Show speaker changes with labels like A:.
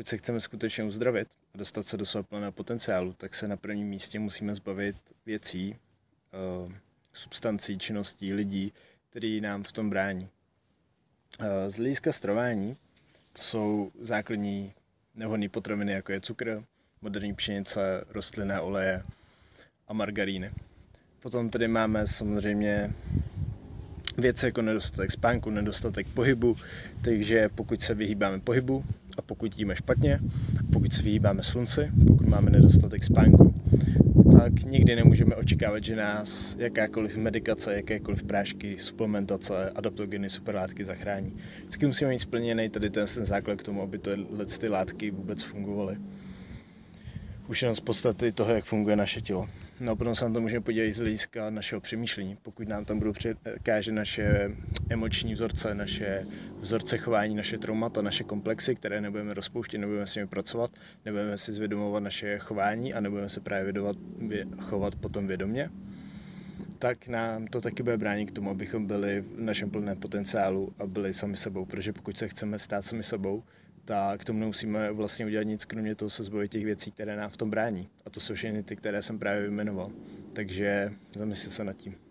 A: pokud se chceme skutečně uzdravit a dostat se do svého plného potenciálu, tak se na prvním místě musíme zbavit věcí, uh, substancí, činností, lidí, který nám v tom brání. Uh, z hlediska stravání to jsou základní nevhodné potraviny, jako je cukr, moderní pšenice, rostlinné oleje a margaríny. Potom tady máme samozřejmě věci jako nedostatek spánku, nedostatek pohybu, takže pokud se vyhýbáme pohybu a pokud jíme špatně, pokud se vyhýbáme slunci, pokud máme nedostatek spánku, tak nikdy nemůžeme očekávat, že nás jakákoliv medikace, jakékoliv prášky, suplementace, adaptogeny, superlátky zachrání. Vždycky musíme mít splněný tady ten, ten základ k tomu, aby tyhle ty látky vůbec fungovaly. Už jenom z podstaty toho, jak funguje naše tělo. No, potom se na to můžeme podívat z hlediska našeho přemýšlení. Pokud nám tam budou překážet naše emoční vzorce, naše vzorce chování, naše traumata, naše komplexy, které nebudeme rozpouštět, nebudeme s nimi pracovat, nebudeme si zvědomovat naše chování a nebudeme se právě vědovat, chovat potom vědomě, tak nám to taky bude bránit k tomu, abychom byli v našem plném potenciálu a byli sami sebou, protože pokud se chceme stát sami sebou, tak k tomu nemusíme vlastně udělat nic, kromě toho se zbavit těch věcí, které nám v tom brání. A to jsou všechny ty, které jsem právě vyjmenoval. Takže zamysli se nad tím.